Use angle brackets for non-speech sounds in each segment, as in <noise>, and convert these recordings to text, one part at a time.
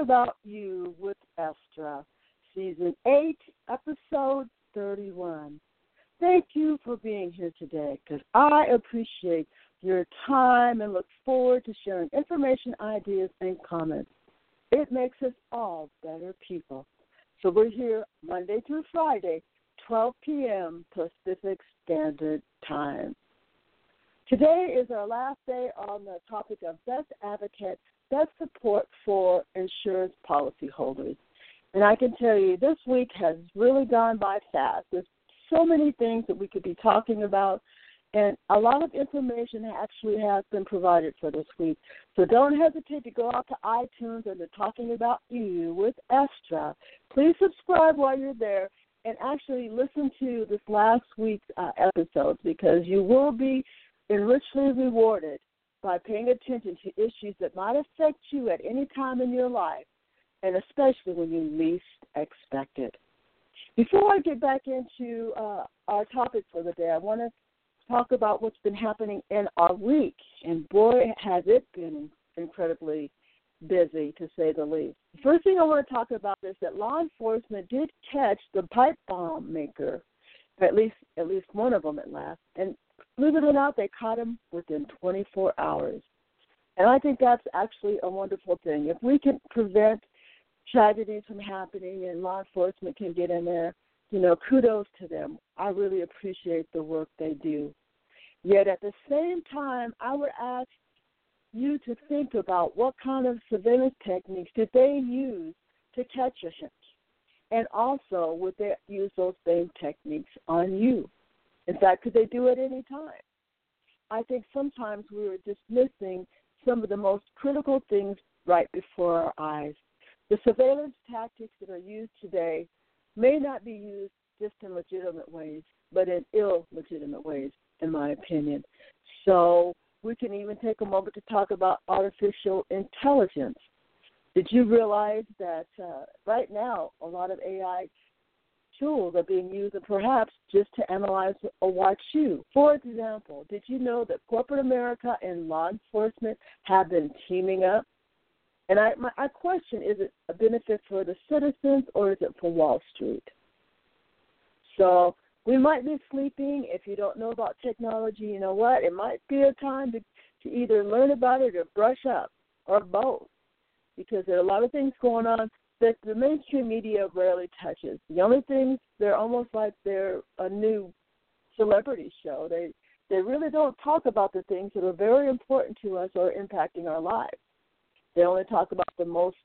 About You with Estra, Season 8, Episode 31. Thank you for being here today because I appreciate your time and look forward to sharing information, ideas, and comments. It makes us all better people. So we're here Monday through Friday, 12 p.m. Pacific Standard Time. Today is our last day on the topic of best advocate, best support for insurance policyholders. And I can tell you, this week has really gone by fast. There's so many things that we could be talking about, and a lot of information actually has been provided for this week. So don't hesitate to go out to iTunes and they're talking about you with Estra. Please subscribe while you're there and actually listen to this last week's uh, episodes because you will be and richly rewarded by paying attention to issues that might affect you at any time in your life, and especially when you least expect it. Before I get back into uh, our topic for the day, I want to talk about what's been happening in our week. And boy, has it been incredibly busy, to say the least. The first thing I want to talk about is that law enforcement did catch the pipe bomb maker, at least at least one of them at last, and believe it or not, they caught him within 24 hours. And I think that's actually a wonderful thing. If we can prevent tragedies from happening and law enforcement can get in there, you know, kudos to them. I really appreciate the work they do. Yet at the same time, I would ask you to think about what kind of surveillance techniques did they use to catch a hit? And also, would they use those same techniques on you? In fact, could they do it any time? I think sometimes we are dismissing some of the most critical things right before our eyes. The surveillance tactics that are used today may not be used just in legitimate ways, but in illegitimate ways, in my opinion. So we can even take a moment to talk about artificial intelligence. Did you realize that uh, right now a lot of AI tools are being used and perhaps just to analyze or watch you. For example, did you know that corporate America and law enforcement have been teaming up? And I, my I question is it a benefit for the citizens or is it for Wall Street? So we might be sleeping. If you don't know about technology, you know what? It might be a time to, to either learn about it or brush up or both because there are a lot of things going on that the mainstream media rarely touches. The only things they're almost like they're a new celebrity show. They they really don't talk about the things that are very important to us or impacting our lives. They only talk about the most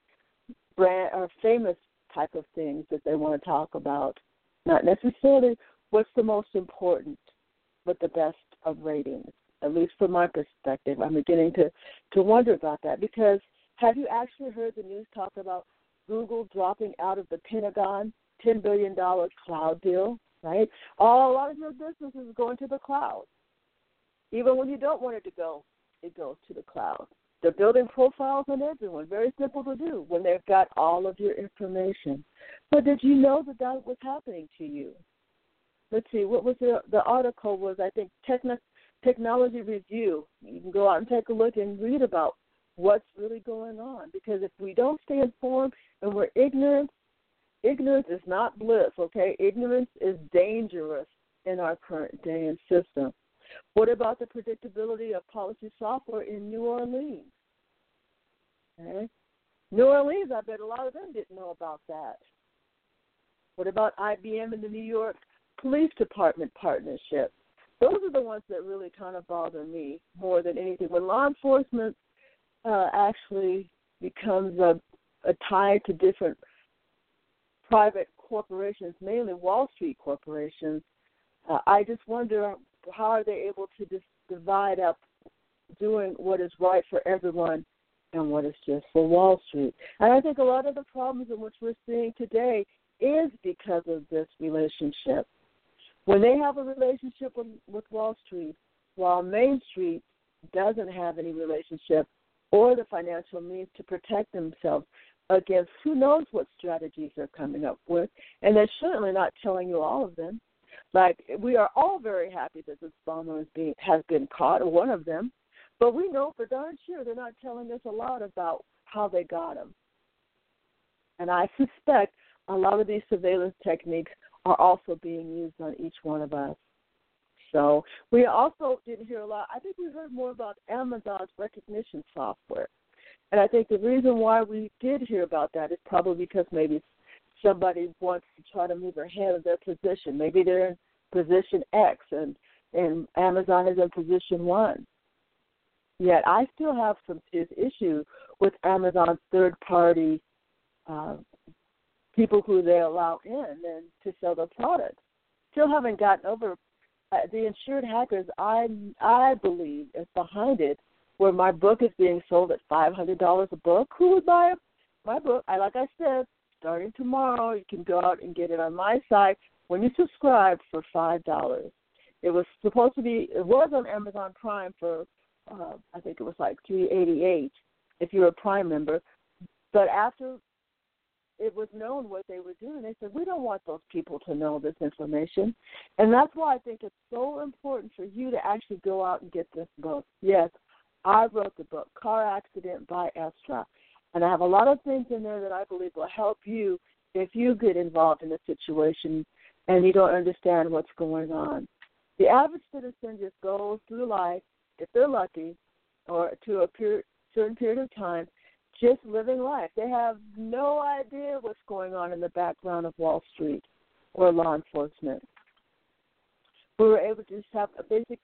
brand or famous type of things that they want to talk about, not necessarily what's the most important, but the best of ratings. At least from my perspective, I'm beginning to to wonder about that because have you actually heard the news talk about Google dropping out of the Pentagon $10 billion cloud deal, right? All, a lot of your business is going to the cloud. Even when you don't want it to go, it goes to the cloud. They're building profiles on everyone. Very simple to do when they've got all of your information. But did you know that that was happening to you? Let's see, what was the, the article was, I think, Techno, Technology Review. You can go out and take a look and read about what's really going on. Because if we don't stay informed and we're ignorant, ignorance is not bliss, okay? Ignorance is dangerous in our current day and system. What about the predictability of policy software in New Orleans? Okay. New Orleans, I bet a lot of them didn't know about that. What about IBM and the New York Police Department partnership? Those are the ones that really kind of bother me more than anything. When law enforcement uh, actually becomes a, a tie to different private corporations, mainly Wall Street corporations. Uh, I just wonder how are they able to just divide up doing what is right for everyone and what is just for Wall Street. And I think a lot of the problems in which we're seeing today is because of this relationship. When they have a relationship with, with Wall Street, while Main Street doesn't have any relationship or the financial means to protect themselves against who knows what strategies they're coming up with. And they're certainly not telling you all of them. Like we are all very happy that this bomber is being has been caught, one of them, but we know for darn sure they're not telling us a lot about how they got him. And I suspect a lot of these surveillance techniques are also being used on each one of us. So we also didn't hear a lot. I think we heard more about Amazon's Rekognition software. And I think the reason why we did hear about that is probably because maybe somebody wants to try to move ahead of their position. Maybe they're in position X and and Amazon is in position one. Yet I still have some serious issue with Amazon's third party uh, people who they allow in and to sell their products. Still haven't gotten over the insured hackers. I I believe is behind it, where my book is being sold at five hundred dollars a book. Who would buy my book? I like I said, starting tomorrow, you can go out and get it on my site when you subscribe for five dollars. It was supposed to be. It was on Amazon Prime for uh, I think it was like three eighty eight if you're a Prime member. But after it was known what they were doing, they said we don't want those people to know this information, and that's why I think it's so important for you to actually go out and get this book. Yes, I wrote the book, Car Accident by Estra, and I have a lot of things in there that I believe will help you if you get involved in a situation and you don't understand what's going on. The average citizen just goes through life, if they're lucky, or to a period, certain period of time, just living life. They have no idea what's going on in the background of Wall Street or law enforcement. We were able to just have a basic,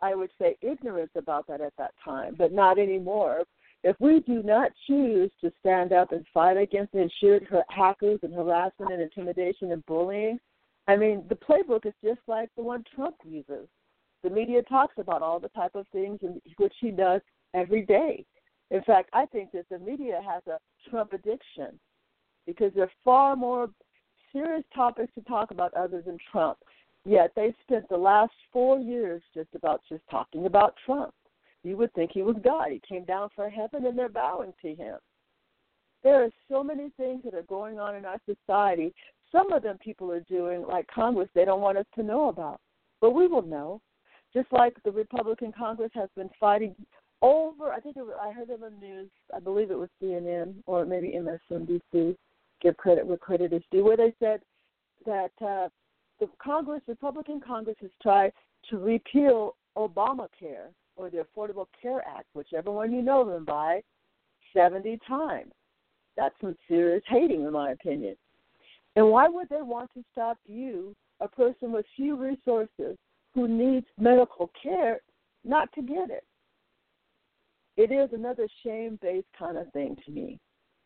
I would say, ignorance about that at that time, but not anymore. If we do not choose to stand up and fight against insured hackers and harassment and intimidation and bullying, I mean, the playbook is just like the one Trump uses. The media talks about all the type of things in which he does every day. In fact, I think that the media has a Trump addiction because there are far more serious topics to talk about other than Trump. Yet they spent the last four years just about just talking about Trump. You would think he was God. He came down from heaven and they're bowing to him. There are so many things that are going on in our society some of them people are doing, like Congress, they don't want us to know about. But we will know. Just like the Republican Congress has been fighting over, I think it was, I heard it on the news, I believe it was CNN or maybe MSNBC, give credit where credit is due, where they said that uh, the Congress, Republican Congress, has tried to repeal Obamacare or the Affordable Care Act, whichever one you know them by, 70 times. That's some serious hating, in my opinion. And why would they want to stop you, a person with few resources who needs medical care, not to get it? It is another shame based kind of thing to me,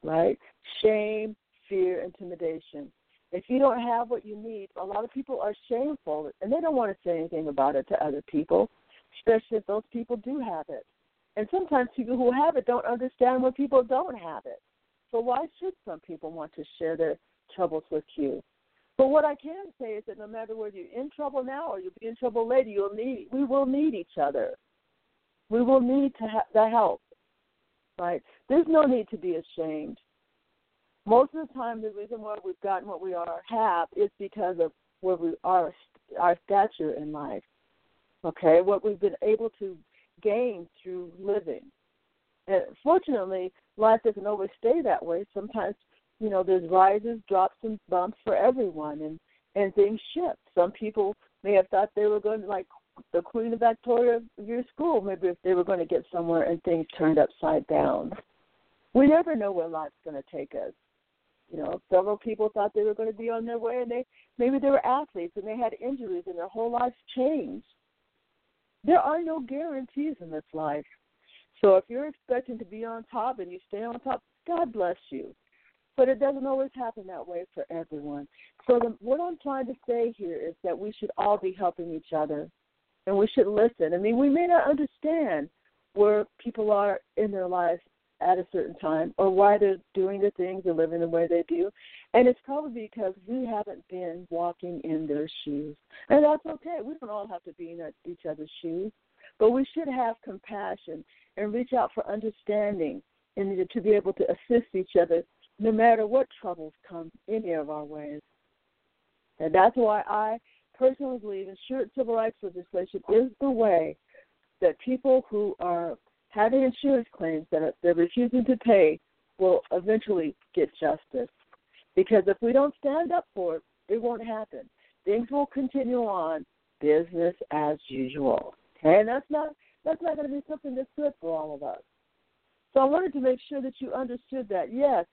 right? Shame, fear, intimidation. If you don't have what you need, a lot of people are shameful and they don't want to say anything about it to other people, especially if those people do have it. And sometimes people who have it don't understand when people don't have it. So why should some people want to share their troubles with you. But what I can say is that no matter whether you're in trouble now or you'll be in trouble later, you'll need we will need each other. We will need to have the help. Right? There's no need to be ashamed. Most of the time, the reason why we've gotten what we are have is because of where we are, our stature in life. Okay, what we've been able to gain through living. And fortunately, life doesn't always stay that way. Sometimes you know, there's rises, drops, and bumps for everyone, and and things shift. Some people may have thought they were going to like the Queen of Victoria of your school, maybe if they were going to get somewhere and things turned upside down. We never know where life's going to take us. You know, several people thought they were going to be on their way, and they maybe they were athletes and they had injuries, and their whole lives changed. There are no guarantees in this life. So if you're expecting to be on top and you stay on top, God bless you. But it doesn't always happen that way for everyone. So the, what I'm trying to say here is that we should all be helping each other, and we should listen. I mean, we may not understand where people are in their lives at a certain time or why they're doing the things and living the way they do. And it's probably because we haven't been walking in their shoes. And that's okay. We don't all have to be in each other's shoes. But we should have compassion and reach out for understanding and to be able to assist each other no matter what troubles come any of our ways. And that's why I personally believe insured civil rights legislation is the way that people who are having insurance claims that they're refusing to pay will eventually get justice. Because if we don't stand up for it, it won't happen. Things will continue on, business as usual. And that's not that's not going to be something that's good for all of us. So I wanted to make sure that you understood that. Yes,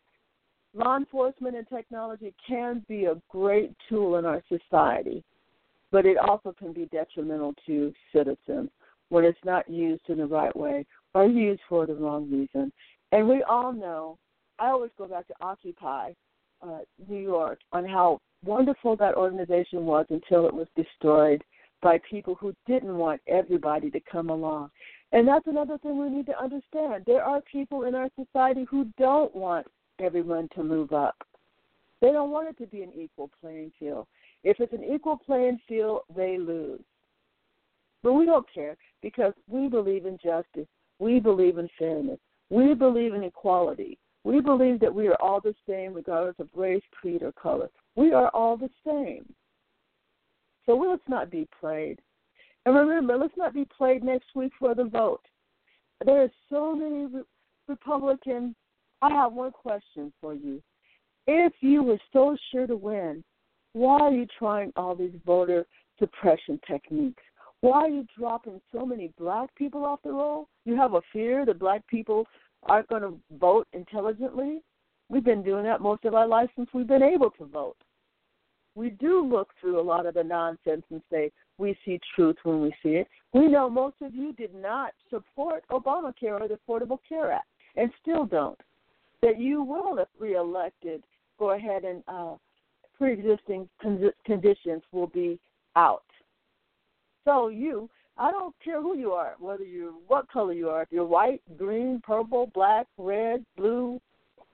law enforcement and technology can be a great tool in our society, but it also can be detrimental to citizens when it's not used in the right way or used for the wrong reason. And we all know, I always go back to Occupy uh, New York on how wonderful that organization was until it was destroyed by people who didn't want everybody to come along. And that's another thing we need to understand. There are people in our society who don't want everyone to move up. They don't want it to be an equal playing field. If it's an equal playing field, they lose. But we don't care because we believe in justice. We believe in fairness. We believe in equality. We believe that we are all the same regardless of race, creed, or color. We are all the same. So let's not be played. And remember, let's not be played next week for the vote. There are so many re- Republicans. I have one question for you. If you were so sure to win, why are you trying all these voter suppression techniques? Why are you dropping so many black people off the roll? You have a fear that black people aren't going to vote intelligently? We've been doing that most of our life since we've been able to vote. We do look through a lot of the nonsense and say, we see truth when we see it. We know most of you did not support Obamacare or the Affordable Care Act and still don't. That you will, if reelected, go ahead and uh, pre existing con- conditions will be out. So you, I don't care who you are, whether you're what color you are, if you're white, green, purple, black, red, blue,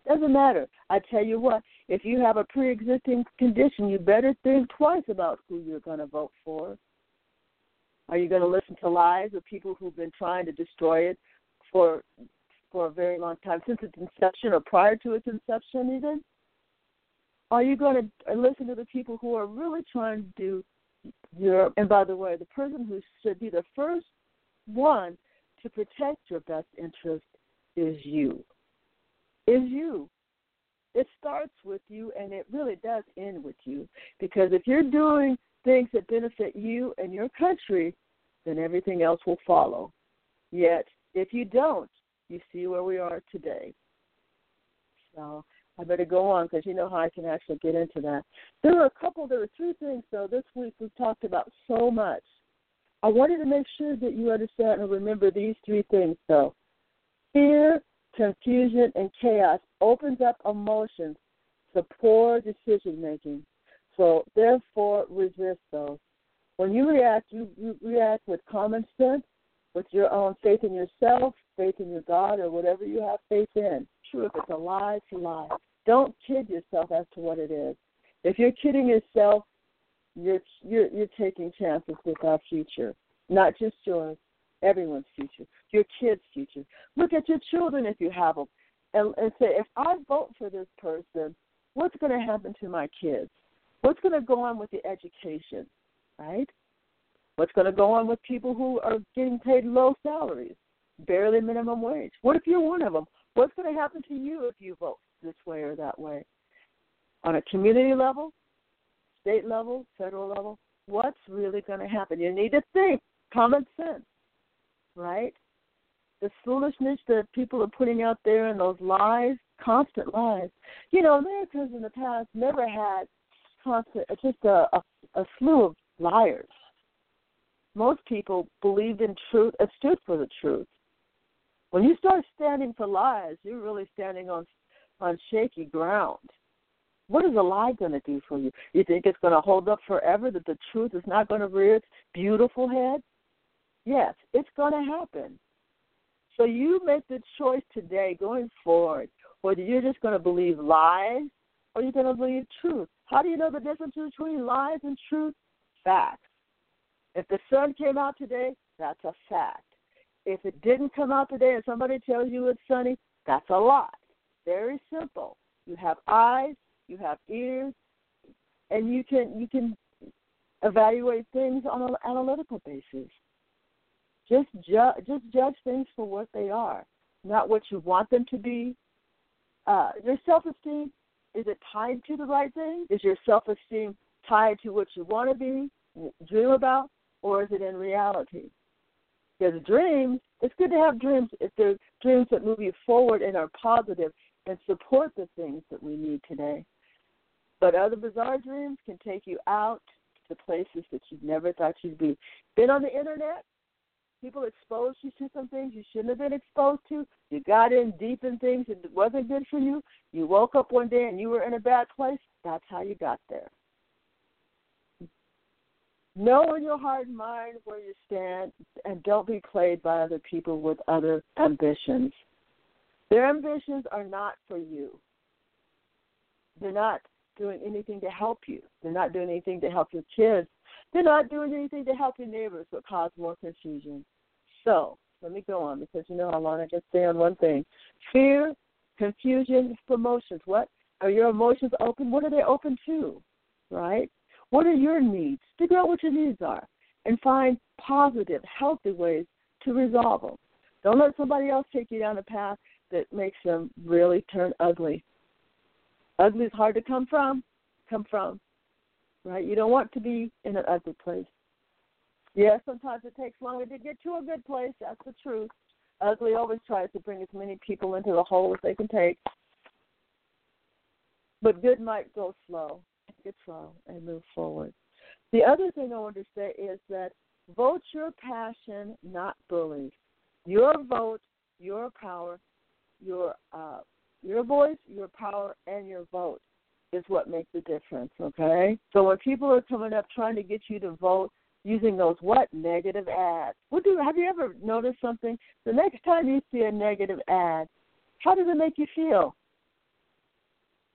doesn't matter. I tell you what, if you have a pre existing condition, you better think twice about who you're going to vote for. Are you going to listen to lies of people who've been trying to destroy it for for a very long time, since its inception or prior to its inception, even? Are you going to listen to the people who are really trying to do your? And by the way, the person who should be the first one to protect your best interest is you. Is you. It starts with you, and it really does end with you. Because if you're doing things that benefit you and your country, then everything else will follow. Yet, if you don't, you see where we are today. So I better go on because you know how I can actually get into that. There are a couple, there are three things, though, this week we've talked about so much. I wanted to make sure that you understand and remember these three things, though. Fear, confusion, and chaos opens up emotions to poor decision making. So therefore, resist those. When you react, you, you react with common sense, with your own faith in yourself, faith in your God, or whatever you have faith in. True, if it's a lie, it's a lie. Don't kid yourself as to what it is. If you're kidding yourself, you're you're you're taking chances with our future, not just yours, everyone's future, your kids' future. Look at your children if you have them, and, and say, if I vote for this person, what's going to happen to my kids? What's going to go on with the education, right? What's going to go on with people who are getting paid low salaries, barely minimum wage? What if you're one of them? What's going to happen to you if you vote this way or that way? On a community level, state level, federal level, what's really going to happen? You need to think common sense, right? The foolishness that people are putting out there and those lies, constant lies. You know, Americans in the past never had constant, just a, a, a slew of liars. Most people believed in truth and stood for the truth. When you start standing for lies, you're really standing on on shaky ground. What is a lie going to do for you? You think it's going to hold up forever? That the truth is not going to rear its beautiful head? Yes, it's going to happen. So you make the choice today, going forward, whether you're just going to believe lies or you're going to believe truth. How do you know the difference between lies and truth? Facts. If the sun came out today, that's a fact. If it didn't come out today and somebody tells you it's sunny, that's a lie. Very simple. You have eyes, you have ears, and you can you can evaluate things on an analytical basis. Just ju- just judge things for what they are, not what you want them to be. Uh, your self esteem is it tied to the right thing? Is your self esteem tied to what you want to be, dream about, or is it in reality? Because dreams, it's good to have dreams if they're dreams that move you forward and are positive and support the things that we need today. But other bizarre dreams can take you out to places that you never thought you'd be. Been on the internet? People exposed you to some things you shouldn't have been exposed to. You got in deep in things that wasn't good for you. You woke up one day and you were in a bad place. That's how you got there. Know in your heart and mind where you stand and don't be played by other people with other ambitions. Their ambitions are not for you. They're not doing anything to help you. They're not doing anything to help your kids. They're not doing anything to help your neighbors, but cause more confusion. So, let me go on because you know how long I can stay on one thing. Fear, confusion, emotions. What? Are your emotions open? What are they open to? Right? What are your needs? Figure out what your needs are and find positive, healthy ways to resolve them. Don't let somebody else take you down a path that makes them really turn ugly. Ugly is hard to come from, come from, right? You don't want to be in an ugly place. Yes, sometimes it takes longer to get to a good place. That's the truth. Ugly always tries to bring as many people into the hole as they can take. But good might go slow. It slow and move forward. The other thing I want to say is that vote your passion, not bullies. Your vote, your power, your uh, your voice, your power, and your vote is what makes the difference, okay? So when people are coming up trying to get you to vote using those what negative ads. What do have you ever noticed something? The next time you see a negative ad, how does it make you feel?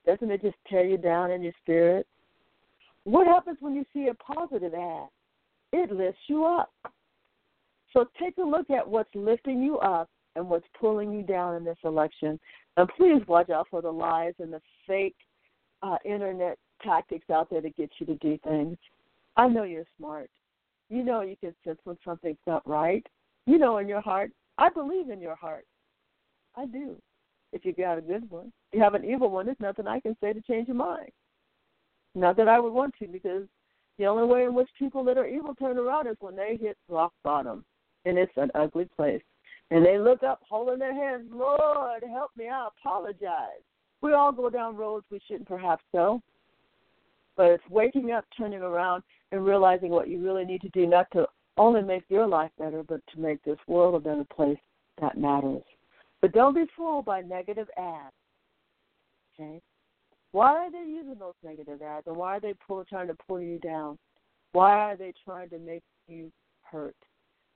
Doesn't it just tear you down in your spirit? What happens when you see a positive ad? It lifts you up. So take a look at what's lifting you up and what's pulling you down in this election. And please watch out for the lies and the fake uh, internet tactics out there to get you to do things. I know you're smart. You know you can sense when something's not right. You know in your heart. I believe in your heart. I do. If you got a good one. If you have an evil one, there's nothing I can say to change your mind. Not that I would want to, because the only way in which people that are evil turn around is when they hit rock bottom. And it's an ugly place. And they look up, holding their hands, Lord, help me, I apologize. We all go down roads we shouldn't perhaps go. But it's waking up, turning around, and realizing what you really need to do, not to only make your life better, but to make this world a better place that matters. But don't be fooled by negative ads. Okay? Why are they using those negative ads, and why are they pull, trying to pull you down? Why are they trying to make you hurt?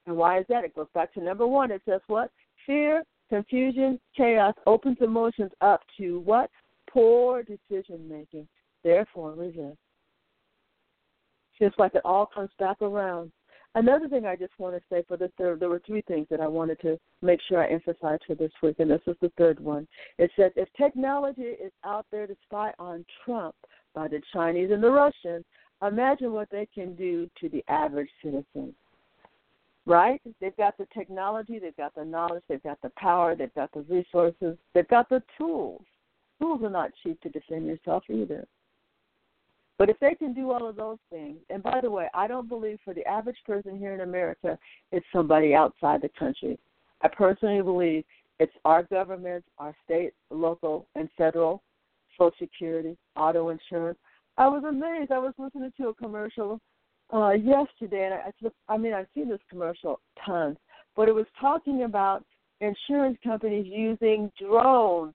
And why is that? It goes back to number one. It says what? Fear, confusion, chaos opens emotions up to what? Poor decision making. Therefore, resist. Just like it all comes back around. Another thing I just want to say for this, there, there were three things that I wanted to make sure I emphasize for this week, and this is the third one. It says if technology is out there to spy on Trump by the Chinese and the Russians, imagine what they can do to the average citizen right? They've got the technology, they've got the knowledge, they've got the power, they've got the resources, they've got the tools. Tools are not cheap to defend yourself either. But if they can do all of those things, and by the way, I don't believe for the average person here in America, it's somebody outside the country. I personally believe it's our governments, our state, local, and federal, Social Security, auto insurance. I was amazed. I was listening to a commercial uh, yesterday, and I, I mean, I've seen this commercial tons, but it was talking about insurance companies using drones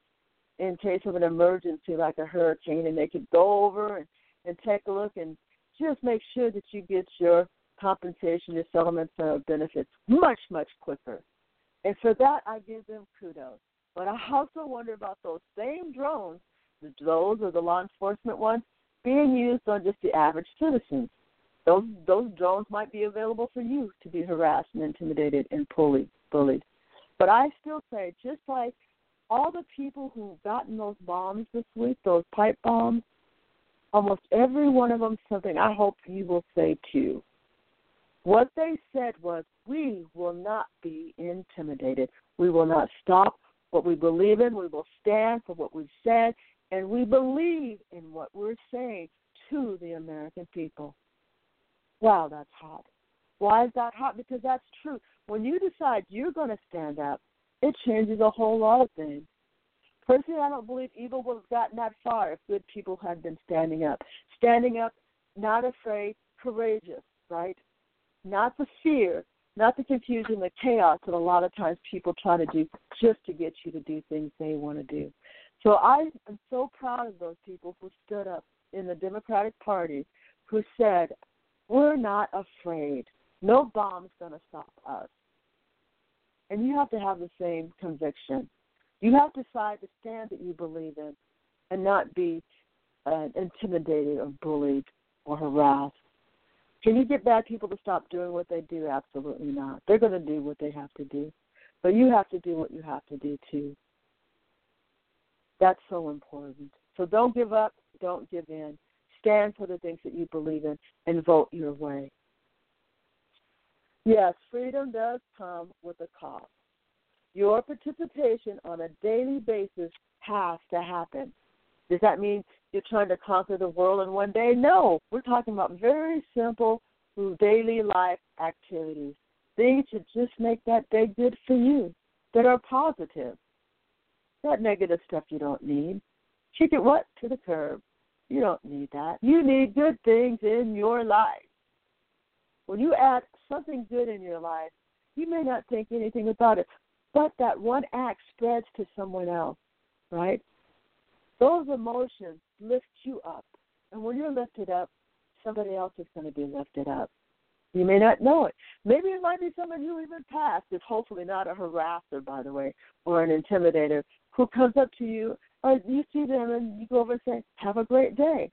in case of an emergency like a hurricane, and they could go over and, and take a look and just make sure that you get your compensation, your settlements, or uh, benefits much, much quicker. And for that, I give them kudos. But I also wonder about those same drones, those or the law enforcement ones, being used on just the average citizens those those drones might be available for you to be harassed and intimidated and bullied bullied. But I still say, just like all the people who've gotten those bombs this week, those pipe bombs, almost every one of them something I hope you will say too. What they said was, we will not be intimidated. We will not stop what we believe in. We will stand for what we've said, and we believe in what we're saying to the American people. Wow, that's hot. Why is that hot? Because that's true. When you decide you're going to stand up, it changes a whole lot of things. Personally, I don't believe evil would have gotten that far if good people had been standing up. Standing up, not afraid, courageous, right? Not the fear, not the confusion, the chaos that a lot of times people try to do just to get you to do things they want to do. So I am so proud of those people who stood up in the Democratic Party who said, We're not afraid. No bomb's going to stop us. And you have to have the same conviction. You have to decide the stand that you believe in and not be uh, intimidated or bullied or harassed. Can you get bad people to stop doing what they do? Absolutely not. They're going to do what they have to do. But you have to do what you have to do too. That's so important. So don't give up, don't give in. Stand for the things that you believe in and vote your way. Yes, freedom does come with a cost. Your participation on a daily basis has to happen. Does that mean you're trying to conquer the world in one day? No, we're talking about very simple daily life activities, things that just make that day good for you, that are positive. That negative stuff you don't need. Kick it what? To the curb. You don't need that. You need good things in your life. When you add something good in your life, you may not think anything about it, but that one act spreads to someone else, right? Those emotions lift you up. And when you're lifted up, somebody else is going to be lifted up. You may not know it. Maybe it might be somebody who even passed, is hopefully not a harasser, by the way, or an intimidator, who comes up to you, or you see them and you go over and say, Have a great day.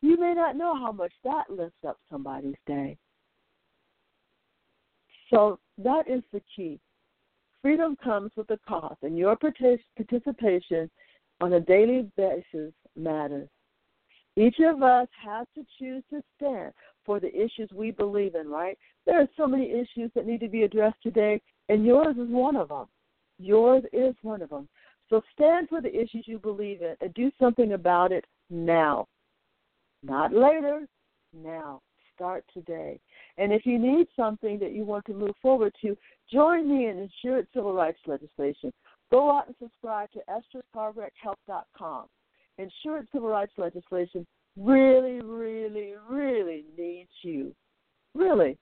You may not know how much that lifts up somebody's day. So that is the key. Freedom comes with a cost, and your participation on a daily basis matters. Each of us has to choose to stand for the issues we believe in, right? There are so many issues that need to be addressed today, and yours is one of them. Yours is one of them. So stand for the issues you believe in and do something about it now. Not later, now. Start today. And if you need something that you want to move forward to, join me in insured civil rights legislation. Go out and subscribe to EstrasCarverHealth.com. Insured civil rights legislation really, really, really needs you. Really.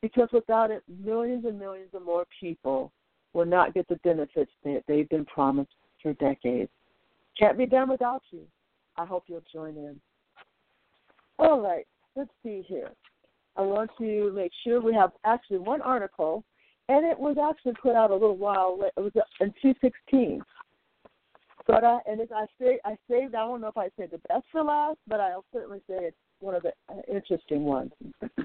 Because without it, millions and millions of more people will not get the benefits that they've been promised for decades. Can't be done without you. I hope you'll join in. All right, let's see here. I want to make sure we have actually one article, and it was actually put out a little while. It was in 2016. But I and I say, I saved. I don't know if I say the best for last, but I'll certainly say it's one of the uh, interesting ones. <clears throat>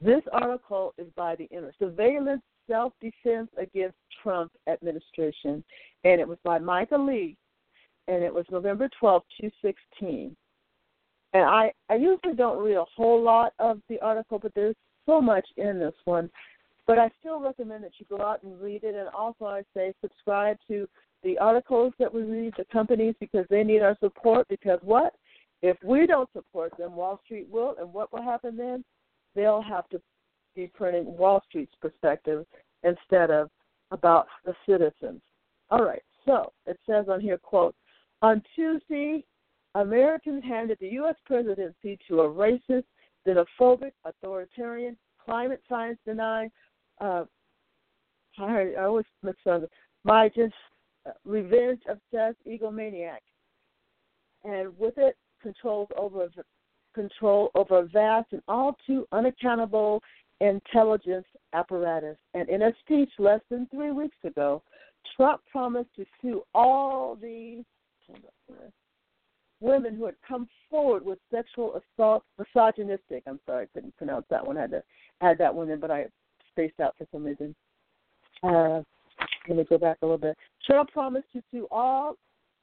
this article is by the Inner Surveillance Self Defense Against Trump Administration, and it was by Michael Lee, and it was November 12, 2016. And I, I usually don't read a whole lot of the article, but there's so much in this one. But I still recommend that you go out and read it. And also, I say subscribe to the articles that we read, the companies, because they need our support. Because what? If we don't support them, Wall Street will. And what will happen then? They'll have to be printing Wall Street's perspective instead of about the citizens. All right. So it says on here, quote, on Tuesday, Americans handed the U.S. presidency to a racist, xenophobic, authoritarian, climate science denying, uh, I, I always mix up, my just uh, revenge obsessed egomaniac, and with it controls over control over a vast and all too unaccountable intelligence apparatus. And in a speech less than three weeks ago, Trump promised to sue all the women who had come forward with sexual assault, misogynistic. I'm sorry, I couldn't pronounce that one. I had to add that one in, but I spaced out for some reason. Uh, let me go back a little bit. Trump promised to sue all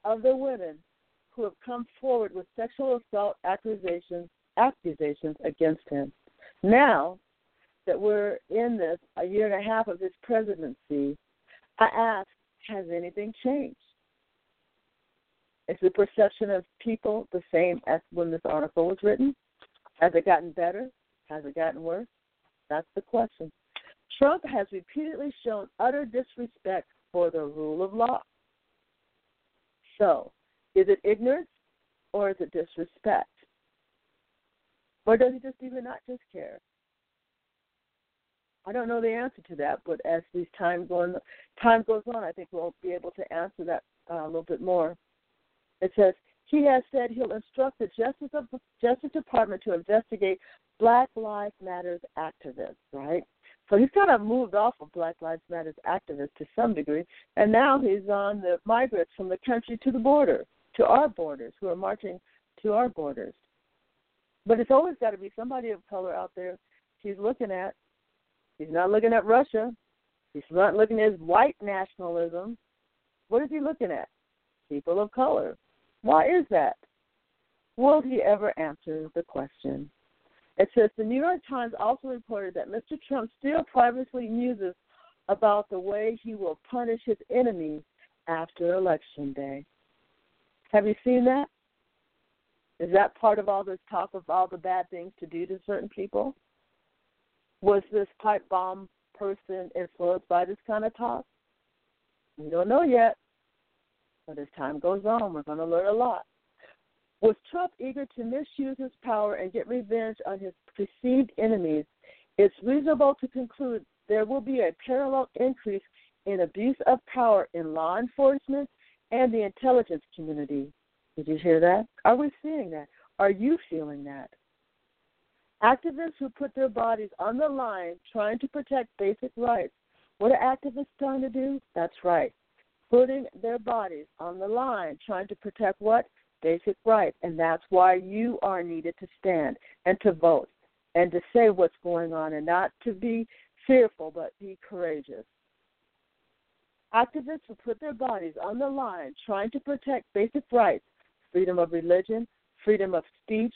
of the women who have come forward with sexual assault accusations accusations against him. Now that we're in this a year and a half of his presidency, I ask, has anything changed? Is the perception of people the same as when this article was written? Has it gotten better? Has it gotten worse? That's the question. Trump has repeatedly shown utter disrespect for the rule of law. So, is it ignorance or is it disrespect? Or does he just even not just care? I don't know the answer to that, but as this time going time goes on, I think we'll be able to answer that uh, a little bit more. It says he has said he'll instruct the Justice of Justice Department to investigate Black Lives Matters activists. Right. So he's kind of moved off of Black Lives Matters activists to some degree, and now he's on the migrants from the country to the border, to our borders, who are marching to our borders. But it's always got to be somebody of color out there he's looking at. He's not looking at Russia. He's not looking at white nationalism. What is he looking at? People of color. Why is that? Will he ever answer the question? It says the New York Times also reported that Mr. Trump still privately muses about the way he will punish his enemies after Election Day. Have you seen that? Is that part of all this talk of all the bad things to do to certain people? Was this pipe bomb person influenced by this kind of talk? We don't know yet. But as time goes on, we're going to learn a lot. Was Trump eager to misuse his power and get revenge on his perceived enemies? It's reasonable to conclude there will be a parallel increase in abuse of power in law enforcement and the intelligence community. Did you hear that? Are we seeing that? Are you feeling that? Activists who put their bodies on the line trying to protect basic rights. What are activists trying to do? That's right. Putting their bodies on the line trying to protect what? Basic rights. And that's why you are needed to stand and to vote and to say what's going on and not to be fearful but be courageous. Activists who put their bodies on the line trying to protect basic rights freedom of religion, freedom of speech,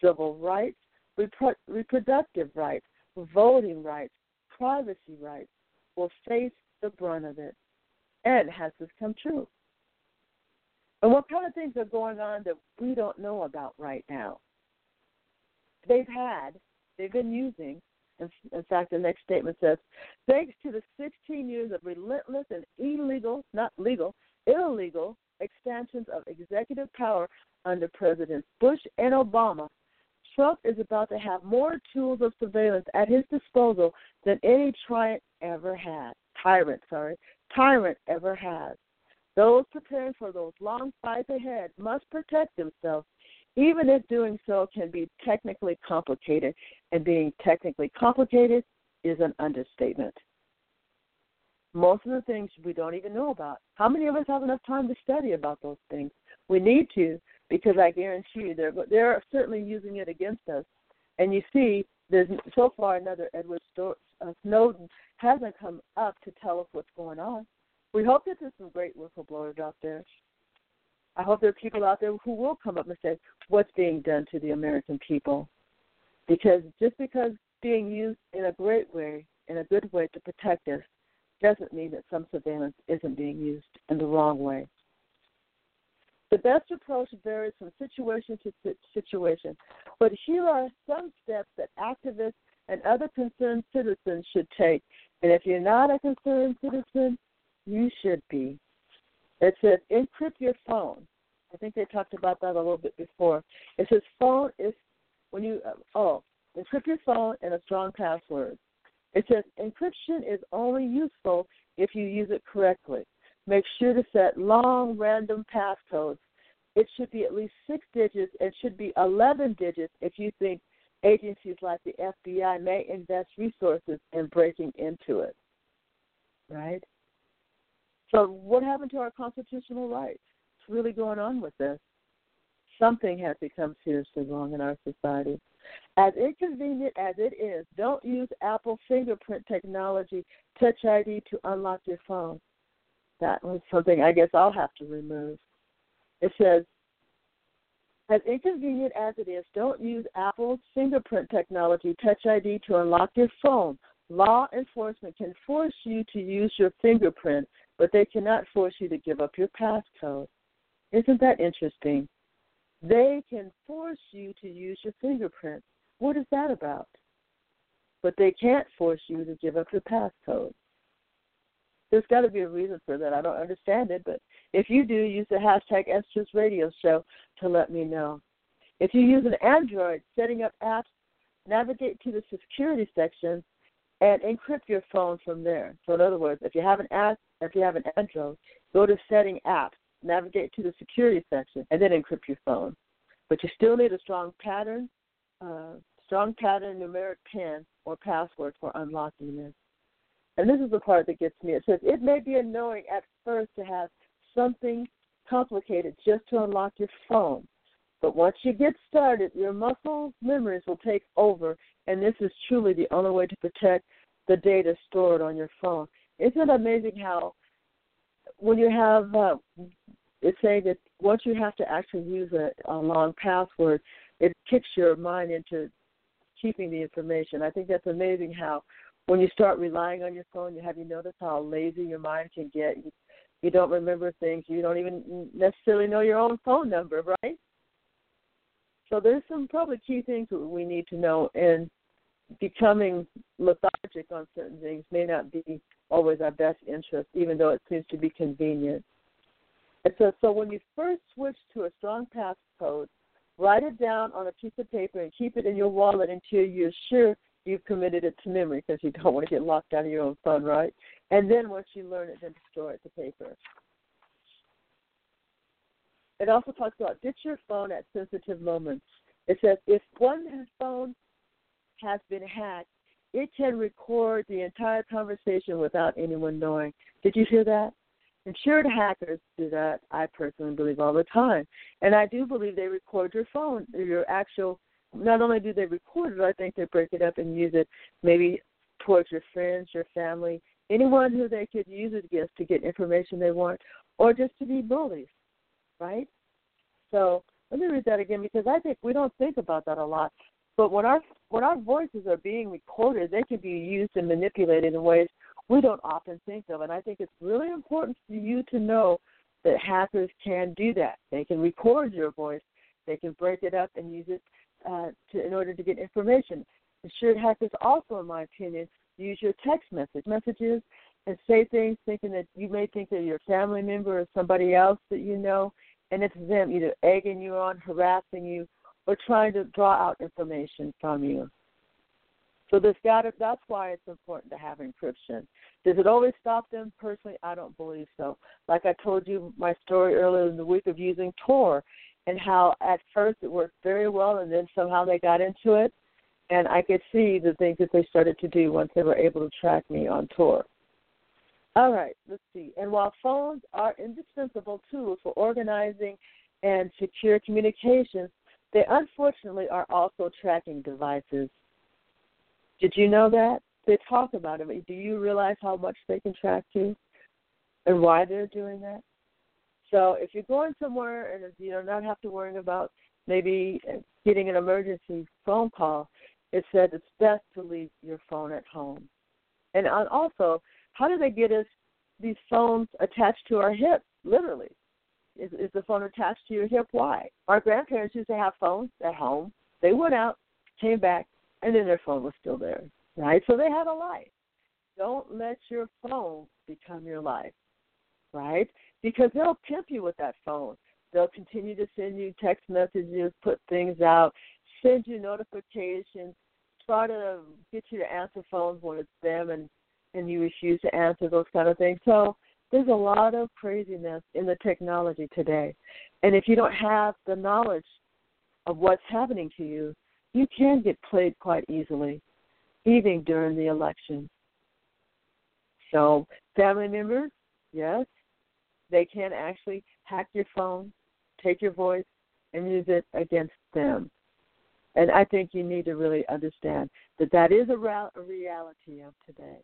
civil rights, repro- reproductive rights, voting rights, privacy rights will face the brunt of it. And has this come true? And what kind of things are going on that we don't know about right now? They've had, they've been using, in fact, the next statement says, thanks to the 16 years of relentless and illegal, not legal, illegal expansions of executive power under Presidents Bush and Obama, Trump is about to have more tools of surveillance at his disposal than any tyrant ever had. Tyrant, sorry, tyrant ever has. Those preparing for those long fights ahead must protect themselves, even if doing so can be technically complicated. And being technically complicated is an understatement most of the things we don't even know about. How many of us have enough time to study about those things? We need to because I guarantee you they're they're certainly using it against us. And you see, there's so far another Edward uh, Snowden hasn't come up to tell us what's going on. We hope that there's some great whistleblowers out there. I hope there are people out there who will come up and say what's being done to the American people. Because just because being used in a great way, in a good way to protect us, doesn't mean that some surveillance isn't being used in the wrong way. The best approach varies from situation to situation, but here are some steps that activists and other concerned citizens should take. And if you're not a concerned citizen, you should be. It says encrypt your phone. I think they talked about that a little bit before. It says phone is when you uh, oh encrypt your phone and a strong password. It says encryption is only useful if you use it correctly. Make sure to set long random passcodes. It should be at least six digits. It should be 11 digits if you think agencies like the FBI may invest resources in breaking into it. Right? So, what happened to our constitutional rights? What's really going on with this? Something has become seriously wrong in our society. As inconvenient as it is, don't use Apple fingerprint technology, Touch ID, to unlock your phone. That was something I guess I'll have to remove. It says, as inconvenient as it is, don't use Apple's fingerprint technology, Touch ID, to unlock your phone. Law enforcement can force you to use your fingerprint, but they cannot force you to give up your passcode. Isn't that interesting? They can force you to use your fingerprint. What is that about? But they can't force you to give up your passcode. There's got to be a reason for that. I don't understand it, but if you do, use the hashtag Estra's Radio Show to let me know. If you use an Android, setting up apps, navigate to the security section and encrypt your phone from there. So in other words, if you have an app, if you have an Android, go to setting apps, navigate to the security section, and then encrypt your phone. But you still need a strong pattern, uh, strong pattern numeric pin or password for unlocking this. And this is the part that gets me. It says it may be annoying at first to have something complicated just to unlock your phone. But once you get started, your muscle memories will take over, and this is truly the only way to protect the data stored on your phone. Isn't it amazing how when you have uh, it's saying that once you have to actually use a, a long password, it kicks your mind into keeping the information. I think that's amazing how when you start relying on your phone, you have you noticed how lazy your mind can get? You, you don't remember things. You don't even necessarily know your own phone number, right? So there's some probably key things that we need to know, and becoming lethargic on certain things may not be always our best interest, even though it seems to be convenient. And so, so when you first switch to a strong passcode, write it down on a piece of paper and keep it in your wallet until you're sure you've committed it to memory because you don't <laughs> want to get locked out of your own phone, right? And then once you learn it, then store it to paper. It also talks about ditch your phone at sensitive moments. It says if one phone has been hacked, it can record the entire conversation without anyone knowing. Did you hear that? Insured hackers do that, I personally believe, all the time. And I do believe they record your phone, your actual, not only do they record it, I think they break it up and use it maybe towards your friends, your family, anyone who they could use it against to get information they want, or just to be bullies right? So let me read that again because I think we don't think about that a lot. But when our when our voices are being recorded, they can be used and manipulated in ways we don't often think of. And I think it's really important for you to know that hackers can do that. They can record your voice, they can break it up and use it uh, to, in order to get information. Insured hackers also, in my opinion, use your text message messages and say things thinking that you may think they're your family member or somebody else that you know, and it's them either egging you on, harassing you, or trying to draw out information from you. So there's got that's why it's important to have encryption. Does it always stop them? Personally, I don't believe so. Like I told you my story earlier in the week of using Tor and how at first it worked very well and then somehow they got into it and I could see the things that they started to do once they were able to track me on Tor. All right, let's see. And while phones are indispensable tools for organizing and secure communications, they unfortunately are also tracking devices. Did you know that? They talk about it. Do you realize how much they can track you and why they're doing that? So if you're going somewhere and you know not have to worry about maybe getting an emergency phone call, it said it's best to leave your phone at home. And also, how do they get us these phones attached to our hip? Literally, is, is the phone attached to your hip? Why? Our grandparents used to have phones at home. They went out, came back, and then their phone was still there, right? So they had a life. Don't let your phone become your life, right? Because they'll pimp you with that phone. They'll continue to send you text messages, put things out, send you notifications, try to get you to answer phones when it's them and and you refuse to answer those kind of things. So there's a lot of craziness in the technology today. And if you don't have the knowledge of what's happening to you, you can get played quite easily, even during the election. So, family members, yes, they can actually hack your phone, take your voice, and use it against them. And I think you need to really understand that that is a, reality of today.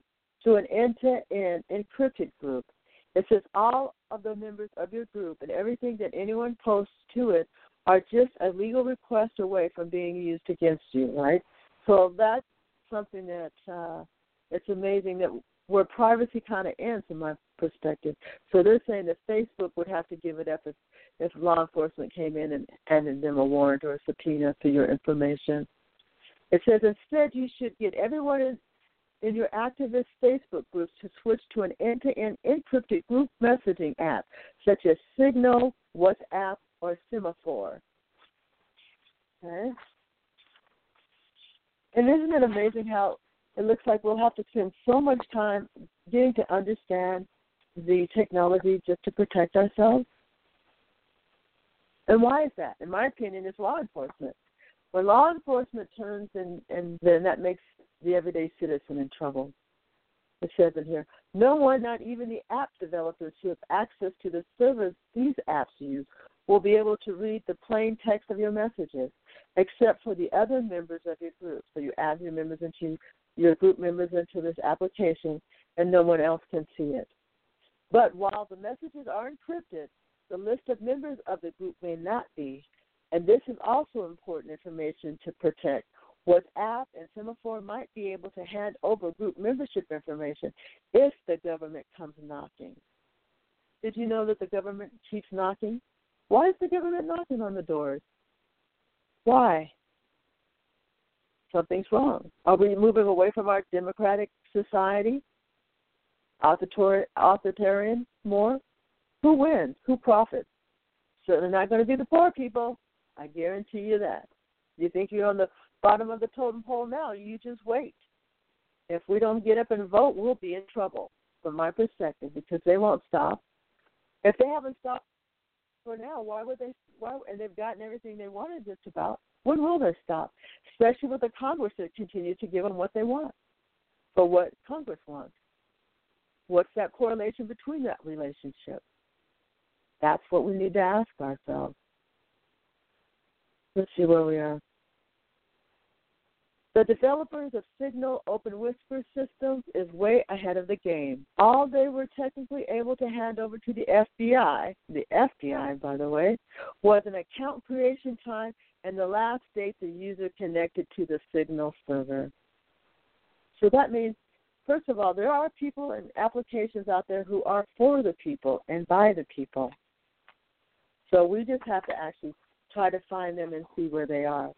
To an end-to-end encrypted group, it says all of the members of your group and everything that anyone posts to it are just a legal request away from being used against you, right? So that's something that uh, it's amazing that where privacy kind of ends, in my perspective. So they're saying that Facebook would have to give it up if if law enforcement came in and handed them a warrant or a subpoena for your information. It says instead you should get everyone in, in your activist Facebook groups to switch to an end to end encrypted group messaging app such as Signal, WhatsApp, or Semaphor. Okay? And isn't it amazing how it looks like we'll have to spend so much time getting to understand the technology just to protect ourselves? And why is that? In my opinion, it's law enforcement. When law enforcement turns and, and then that makes the everyday citizen in trouble. It says in here, no one, not even the app developers who have access to the servers these apps use, will be able to read the plain text of your messages, except for the other members of your group. So you add your members into your group members into this application, and no one else can see it. But while the messages are encrypted, the list of members of the group may not be, and this is also important information to protect. WhatsApp and Semaphor might be able to hand over group membership information if the government comes knocking. Did you know that the government keeps knocking? Why is the government knocking on the doors? Why? Something's wrong. Are we moving away from our democratic society? Authoritarian more? Who wins? Who profits? Certainly not going to be the poor people. I guarantee you that. You think you're on the bottom of the totem pole now? You just wait. If we don't get up and vote, we'll be in trouble, from my perspective, because they won't stop. If they haven't stopped for now, why would they? Why? And they've gotten everything they wanted just about. When will they stop? Especially with the Congress that continues to give them what they want, for what Congress wants. What's that correlation between that relationship? That's what we need to ask ourselves. Let's see where we are. The developers of Signal Open Whisper systems is way ahead of the game. All they were technically able to hand over to the FBI, the FBI, by the way, was an account creation time and the last date the user connected to the Signal server. So that means, first of all, there are people and applications out there who are for the people and by the people. So we just have to actually try to find them and see where they are.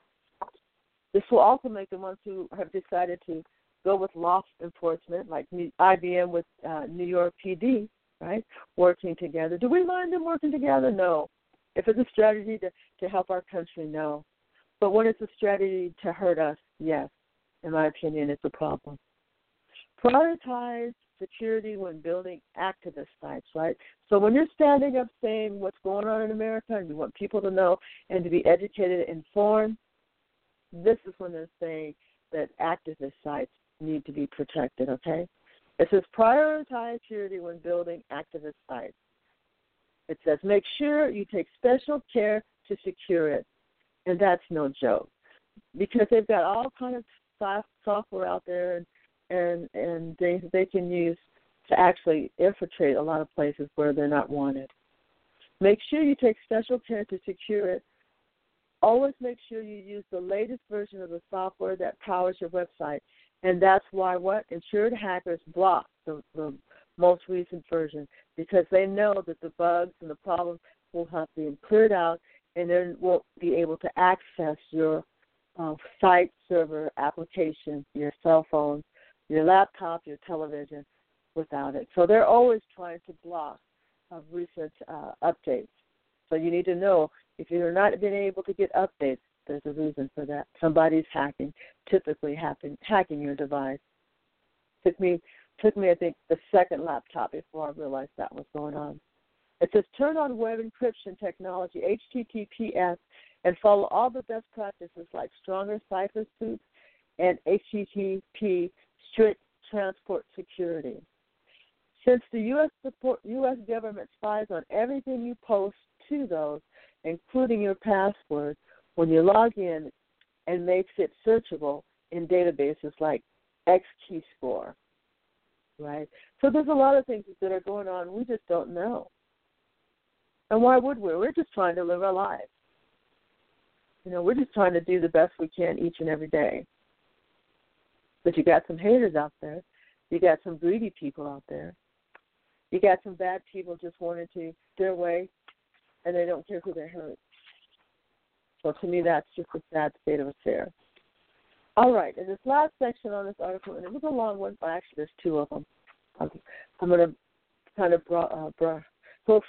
This will also make the ones who have decided to go with law enforcement, like IBM with uh, New York PD, right, working together. Do we mind them working together? No. If it's a strategy to, to help our country, no. But when it's a strategy to hurt us, yes. In my opinion, it's a problem. Prioritize security when building activist sites, right? So when you're standing up saying what's going on in America and you want people to know and to be educated and informed, this is when they're saying that activist sites need to be protected, okay? It says prioritize security when building activist sites. It says make sure you take special care to secure it. And that's no joke. Because they've got all kind of software out there and and and they they can use to actually infiltrate a lot of places where they're not wanted. Make sure you take special care to secure it. Always make sure you use the latest version of the software that powers your website. And that's why what insured hackers block the, the most recent version because they know that the bugs and the problems will have been cleared out and then won't be able to access your uh, site server application, your cell phone, your laptop, your television without it. So they're always trying to block uh, recent uh, updates. So you need to know if you're not being able to get updates, there's a reason for that. Somebody's hacking, typically hacking, hacking your device. Took me took me I think the second laptop before I realized that was going on. It says turn on web encryption technology, HTTPS, and follow all the best practices like stronger cipher suits and HTTP strict transport security. Since the U.S. Support, U.S. government spies on everything you post to those, including your password, when you log in, and makes it searchable in databases like XKeyscore, right? So there's a lot of things that are going on we just don't know. And why would we? We're just trying to live our lives. You know, we're just trying to do the best we can each and every day. But you got some haters out there. You got some greedy people out there. You got some bad people just wanting to their way and they don't care who they hurt. So to me, that's just a sad state of affairs. All right, in this last section on this article, and it was a long one, but actually there's two of them. I'm, I'm going to kind of bra, uh, bra, folks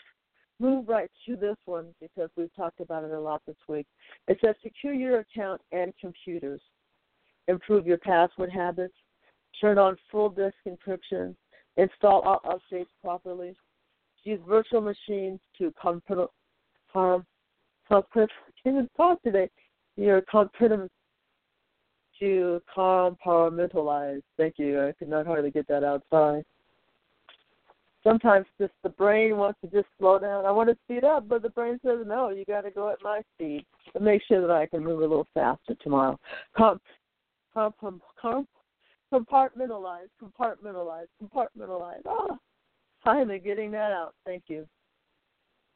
move right to this one because we've talked about it a lot this week. It says secure your account and computers, improve your password habits, turn on full disk encryption, install all updates properly, use virtual machines to comp- com- comp- even talk today. Your comp- to compartmentalize. Thank you. I could not hardly get that out. Sorry sometimes just the brain wants to just slow down. I want to speed up, but the brain says no. You got to go at my speed. But make sure that I can move a little faster tomorrow. Comp, comp, compartmentalize, compartmentalize, compartmentalize. Ah, finally getting that out. Thank you.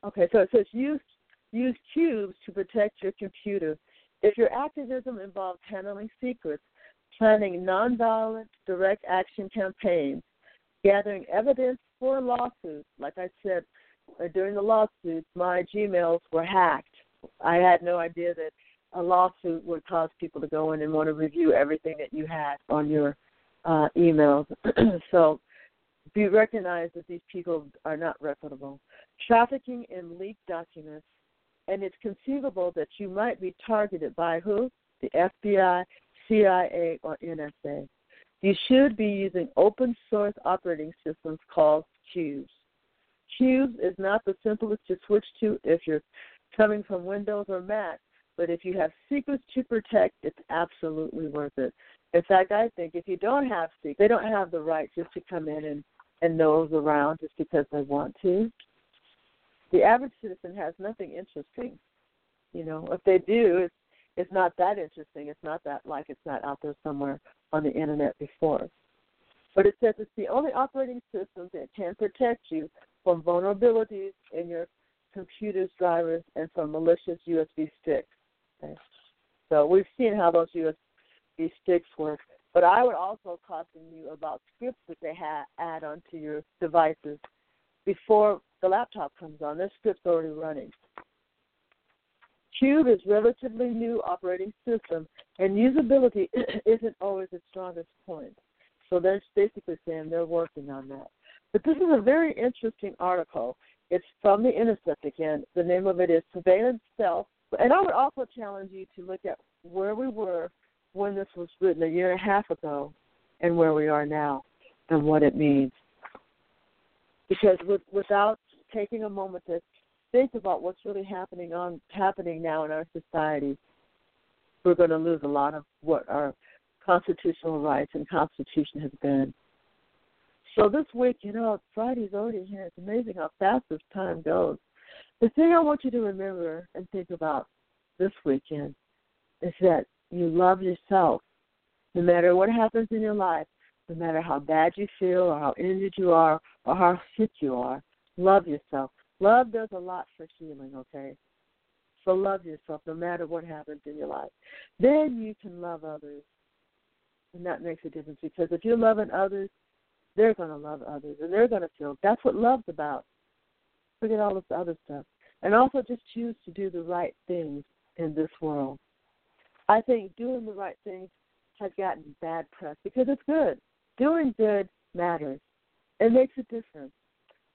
Okay, so it says use use Qubes to protect your computer. If your activism involves handling secrets, planning nonviolent direct action campaigns, gathering evidence for lawsuits. Like I said, uh, during the lawsuits, my Gmails were hacked. I had no idea that a lawsuit would cause people to go in and want to review everything that you had on your uh, emails. <clears throat> so be recognized that these people are not reputable. Trafficking in leaked documents, and it's conceivable that you might be targeted by who? The FBI, CIA, or NSA. You should be using open source operating systems called Qubes. Qubes is not the simplest to switch to if you're coming from Windows or Mac, but if you have secrets to protect, it's absolutely worth it. In fact, I think if you don't have secrets, they don't have the right just to come in and, and nose around just because they want to. The average citizen has nothing interesting. You know, if they do, it's it's not that interesting. It's not that like it's not out there somewhere on the internet before. But it says it's the only operating system that can protect you from vulnerabilities in your computer's drivers and from malicious USB sticks. So we've seen how those USB sticks work. But I would also caution you about scripts that they ha- add onto your devices before the laptop comes on. There's scripts already running. Cube is relatively new operating system, and usability <clears throat> isn't always its strongest point. So they're basically saying they're working on that. But this is a very interesting article. It's from the Intercept again. The name of it is Surveillance Self. And I would also challenge you to look at where we were when this was written a year and a half ago and where we are now and what it means. Because with, without taking a moment to think about what's really happening on happening now in our society, we're going to lose a lot of what our constitutional rights and constitution has been. So this week, you know, Friday's already here. It's amazing how fast this time goes. The thing I want you to remember and think about this weekend is that you love yourself. No matter what happens in your life, no matter how bad you feel or how injured you are or how sick you are, love yourself. Love does a lot for healing, okay? So love yourself no matter what happens in your life. Then you can love others. And that makes a difference because if you're loving others, they're going to love others and they're going to feel that's what love's about. Forget all this other stuff. And also just choose to do the right things in this world. I think doing the right things has gotten bad press because it's good. Doing good matters. It makes a difference.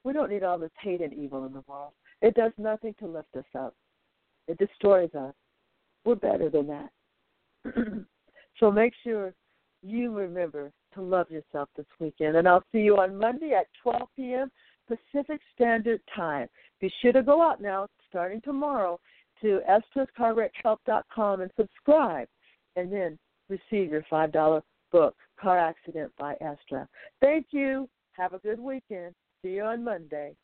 We don't need all this hate and evil in the world. It does nothing to lift us up. It destroys us. We're better than that. <clears throat> so make sure you remember to love yourself this weekend. And I'll see you on Monday at 12 p.m. Pacific Standard Time. Be sure to go out now, starting tomorrow, to estrascarwreckhelp.com and subscribe, and then receive your $5 book, Car Accident by Estra. Thank you. Have a good weekend. See you on Monday.